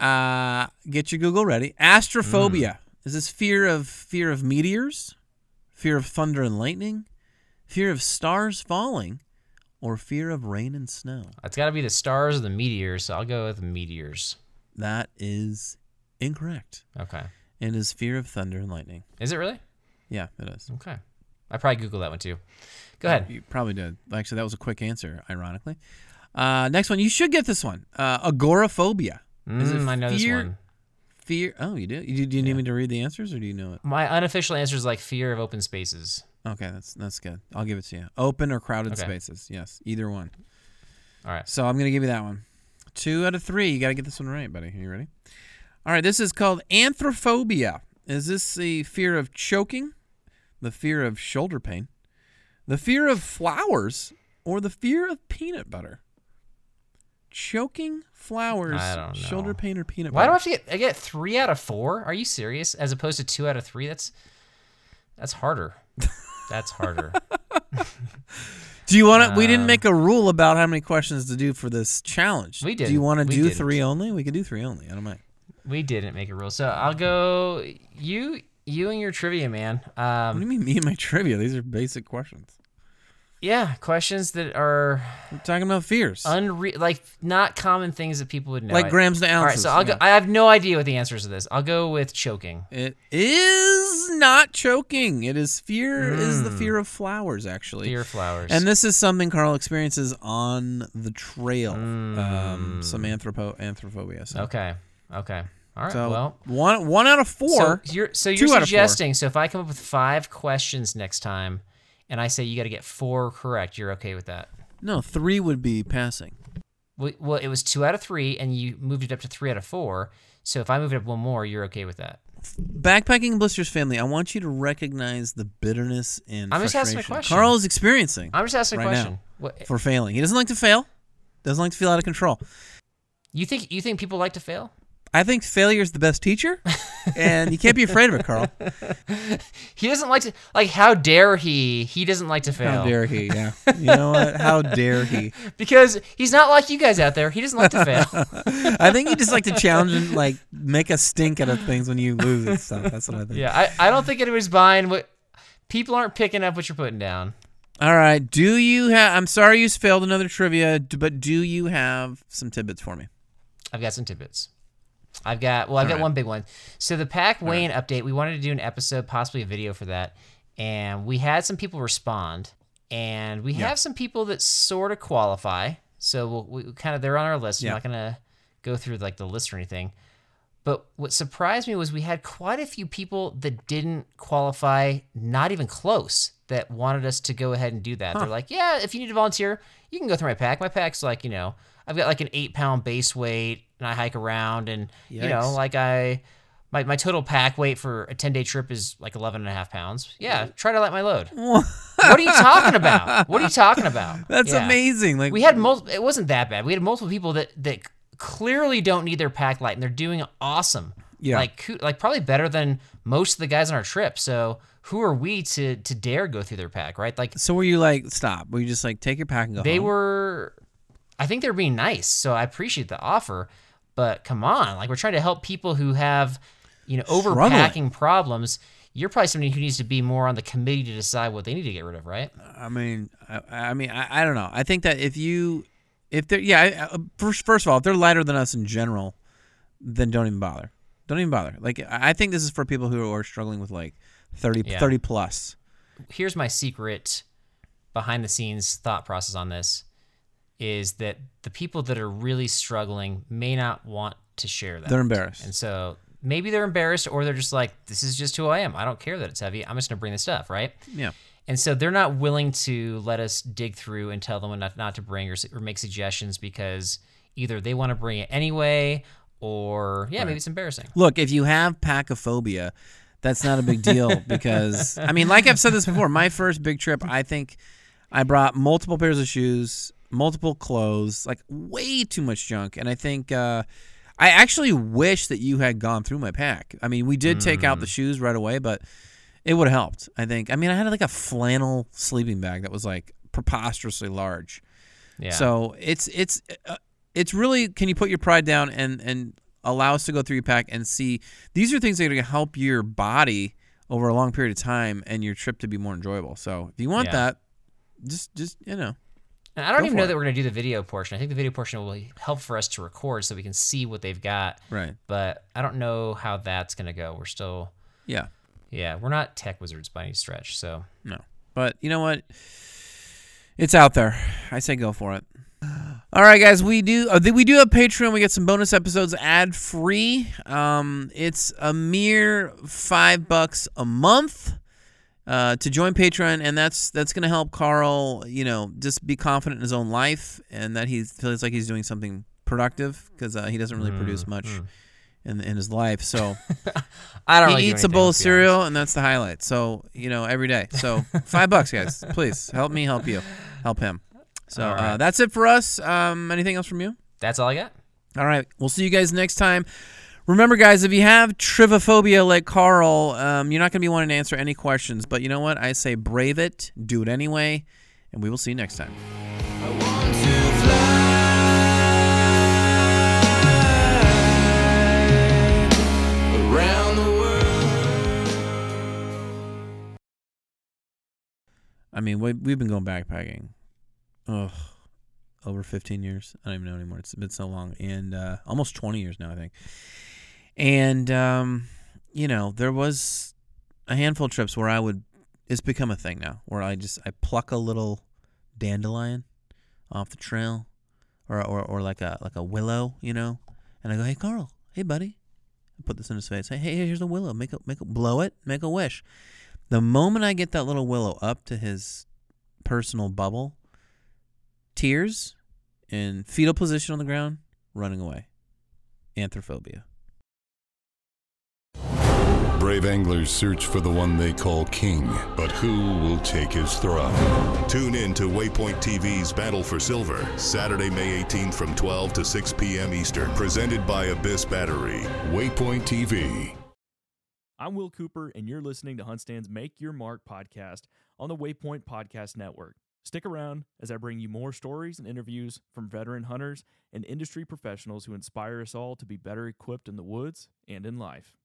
Speaker 2: Uh get your Google ready. Astrophobia. Is this fear of fear of meteors? Fear of thunder and lightning? Fear of stars falling? Or fear of rain and snow?
Speaker 1: It's got to be the stars or the meteors. So I'll go with the meteors.
Speaker 2: That is incorrect.
Speaker 1: Okay.
Speaker 2: It is fear of thunder and lightning.
Speaker 1: Is it really?
Speaker 2: Yeah, it is.
Speaker 1: Okay. I probably googled that one too. Go ahead.
Speaker 2: You probably did. Actually, that was a quick answer, ironically. Uh, next one. You should get this one. Uh, agoraphobia. Is it
Speaker 1: Mm, I know this one.
Speaker 2: Fear. Oh, you do? You, do you need me to read the answers or do you know it?
Speaker 1: My unofficial answer is like fear of open spaces.
Speaker 2: Okay, that's that's good. I'll give it to you. Open or crowded
Speaker 1: Okay.
Speaker 2: spaces. Yes, either one.
Speaker 1: All right.
Speaker 2: So I'm going to give you that one. Two out of three. You got to get this one right, buddy. Are you ready? All right, this is called anthrophobia. Is this the fear of choking, the fear of shoulder pain, the fear of flowers, or the fear of peanut butter? Choking, flowers,
Speaker 1: I don't know.
Speaker 2: shoulder pain, or peanut butter.
Speaker 1: Why do I have to get I get three out of four? Are you serious? As opposed to two out of three? That's that's harder. That's harder.
Speaker 2: do you want to? we didn't
Speaker 1: Uh,
Speaker 2: make a rule about how many questions to do for this challenge.
Speaker 1: We did.
Speaker 2: Do you want to do
Speaker 1: didn't.
Speaker 2: three only? We can do three only. I don't mind.
Speaker 1: we didn't make a rule, so I'll go you you and your trivia man.
Speaker 2: What do
Speaker 1: Um,
Speaker 2: you mean, me and my trivia? These are basic questions.
Speaker 1: Yeah, questions that are
Speaker 2: We're talking about fears.
Speaker 1: unre like not common things that people would know.
Speaker 2: like grams to ounces.
Speaker 1: All right, so I'll go.
Speaker 2: yeah.
Speaker 1: I have no idea what the answers to this. I'll go with choking.
Speaker 2: It is not choking. It is fear. Is the fear of flowers actually?
Speaker 1: Hmm. Fear of flowers.
Speaker 2: And this is something Carl experiences on the trail. Um, some anthropo anthrophobia. So,
Speaker 1: okay. Okay. All right.
Speaker 2: so
Speaker 1: well,
Speaker 2: one one out of four.
Speaker 1: So you're so you're
Speaker 2: out of four.
Speaker 1: suggesting so if I come up with five questions next time, and I say you got to get four correct, you're okay with that?
Speaker 2: no, three would be passing.
Speaker 1: Well, well, it was two out of three, and you moved it up to three out of four. So if I move it up one more, you're okay with that?
Speaker 2: backpacking blisters family, I want you to recognize the bitterness and
Speaker 1: I'm just asking a question.
Speaker 2: Carl is experiencing
Speaker 1: I'm just asking a
Speaker 2: Right now.
Speaker 1: question. What,
Speaker 2: for failing. He doesn't like to fail. Doesn't like to feel out of control.
Speaker 1: you think you think people like to fail?
Speaker 2: I think failure is the best teacher, and you can't be afraid of it, Carl.
Speaker 1: He doesn't like to like. How dare he? He doesn't like to fail
Speaker 2: How dare he? Yeah. You know what? How dare he?
Speaker 1: because he's not like you guys out there. He doesn't like to fail.
Speaker 2: I think you just like to challenge and like make a stink out of things when you lose and stuff. That's what I think.
Speaker 1: yeah, I, I don't think anybody's buying what people aren't picking up what you're putting down.
Speaker 2: All right. Do you have? I'm sorry you failed another trivia, but do you have some tidbits for me?
Speaker 1: I've got some tidbits. I've got well, I've got
Speaker 2: right.
Speaker 1: one big one. So the pack weighing update, we wanted to do an episode, possibly a video for that, and we had some people respond, and we have some people that sort of qualify. So we'll, we kind of they're on our list.
Speaker 2: Yeah.
Speaker 1: I'm not gonna go through like the list or anything. But what surprised me was we had quite a few people that didn't qualify, not even close, that wanted us to go ahead and do that. They're like, yeah, if you need to volunteer, you can go through my pack. My pack's like, you know, I've got like an eight pound base weight and I hike around and, you know, like I, my, my total pack weight for a 10 day trip is like 11 and a half pounds. Yeah, try to light my load. what are you talking about? What are you talking about?
Speaker 2: That's
Speaker 1: Yeah.
Speaker 2: amazing. Like
Speaker 1: We had multiple. It wasn't that bad. We had multiple people that that clearly don't need their pack light, and they're doing awesome.
Speaker 2: Yeah.
Speaker 1: like like probably better than most of the guys on our trip. So who are we to to dare go through their pack, right? Like
Speaker 2: So were you like stop? Were you just like take your pack and go
Speaker 1: they
Speaker 2: home?
Speaker 1: were. I think they're being nice, so I appreciate the offer. But come on, like we're trying to help people who have, you know,
Speaker 2: Struggling.
Speaker 1: overpacking problems. You're probably somebody who needs to be more on the committee to decide what they need to get rid of, right?
Speaker 2: I mean, I, I mean, I, I don't know. I think that if you, if they're, yeah, I- uh, first, first of all, if they're lighter than us in general, then don't even bother. Don't even bother. Like, I I think this is for people who are struggling with like 30,
Speaker 1: Yeah.
Speaker 2: 30 plus.
Speaker 1: here's my secret behind the scenes thought process on this is that the people that are really struggling may not want to share that.
Speaker 2: They're embarrassed.
Speaker 1: And so maybe they're embarrassed or they're just like, this is just who I am. I don't care that it's heavy. I'm just going to bring the stuff, right?
Speaker 2: Yeah.
Speaker 1: And so they're not willing to let us dig through and tell them not, not to bring or, or make suggestions because either they want to bring it anyway or, yeah, maybe it's embarrassing.
Speaker 2: Look, if you have packophobia, that's not a big deal because I mean, like I've said this before, my first big trip, I think I brought multiple pairs of shoes, multiple clothes, like way too much junk, and I think uh, I actually wish that you had gone through my pack. I mean, we did take out the shoes right away, but it would have helped. I think. I mean, I had like a flannel sleeping bag that was like preposterously large.
Speaker 1: Yeah.
Speaker 2: So it's it's uh, it's really can you put your pride down and and allow us to go through your pack and see these are things that are going to help your body over a long period of time and your trip to be more enjoyable. So if you want
Speaker 1: Yeah.
Speaker 2: that, just just you know
Speaker 1: And I don't
Speaker 2: Go
Speaker 1: even know
Speaker 2: it.
Speaker 1: that we're going to do the video portion. I think the video portion will help for us to record so we can see what they've got.
Speaker 2: right
Speaker 1: But I don't know how that's going to go. We're still,
Speaker 2: yeah
Speaker 1: yeah, we're not tech wizards by any stretch. So
Speaker 2: no but you know what it's out there. I say go for it. All right, guys, we do uh, we do have Patreon. We get some bonus episodes ad free. Um, it's a mere five bucks a month uh, to join Patreon, and that's that's gonna help Carl, you know, just be confident in his own life and that he feels like he's doing something productive because uh, he doesn't really produce much in in his life. So
Speaker 1: I don't. Know.
Speaker 2: He
Speaker 1: really do
Speaker 2: eats a bowl of cereal, and that's the highlight. So you know, every day. So five bucks, guys. Please help me, help you, help him. So
Speaker 1: All right.
Speaker 2: uh, that's it for us. Um, anything else from you?
Speaker 1: That's all I got.
Speaker 2: All right, we'll see you guys next time. Remember, guys, if you have trivophobia like Carl, um, you're not going to be wanting to answer any questions. But you know what? I say brave it, do it anyway, and we will see you next time. I mean, we, we've been going backpacking. Ugh, over 15 years. I don't even know anymore. It's been so long. And uh, almost 20 years now, I think. And, um, you know, there was a handful of trips where I would, it's become a thing now, where I just, I pluck a little dandelion off the trail or, or, or like a, like a willow, you know, and I go, hey, Carl, hey, buddy. I put this in his face. Hey, hey, here's a willow. Make a, make a, blow it, make a wish. The moment I get that little willow up to his personal bubble, tears in fetal position on the ground, running away. Anthrophobia.
Speaker 5: Brave anglers search for the one they call king, but who will take his throne?
Speaker 6: Tune in to Waypoint TV's Battle for Silver, Saturday, May 18th from 12 to 6 p.m. Eastern, presented by Abyss Battery. Waypoint TV.
Speaker 7: I'm Will Cooper, and you're listening to HuntStand's Make Your Mark podcast on the Waypoint Podcast Network. Stick around as I bring you more stories and interviews from veteran hunters and industry professionals who inspire us all to be better equipped in the woods and in life.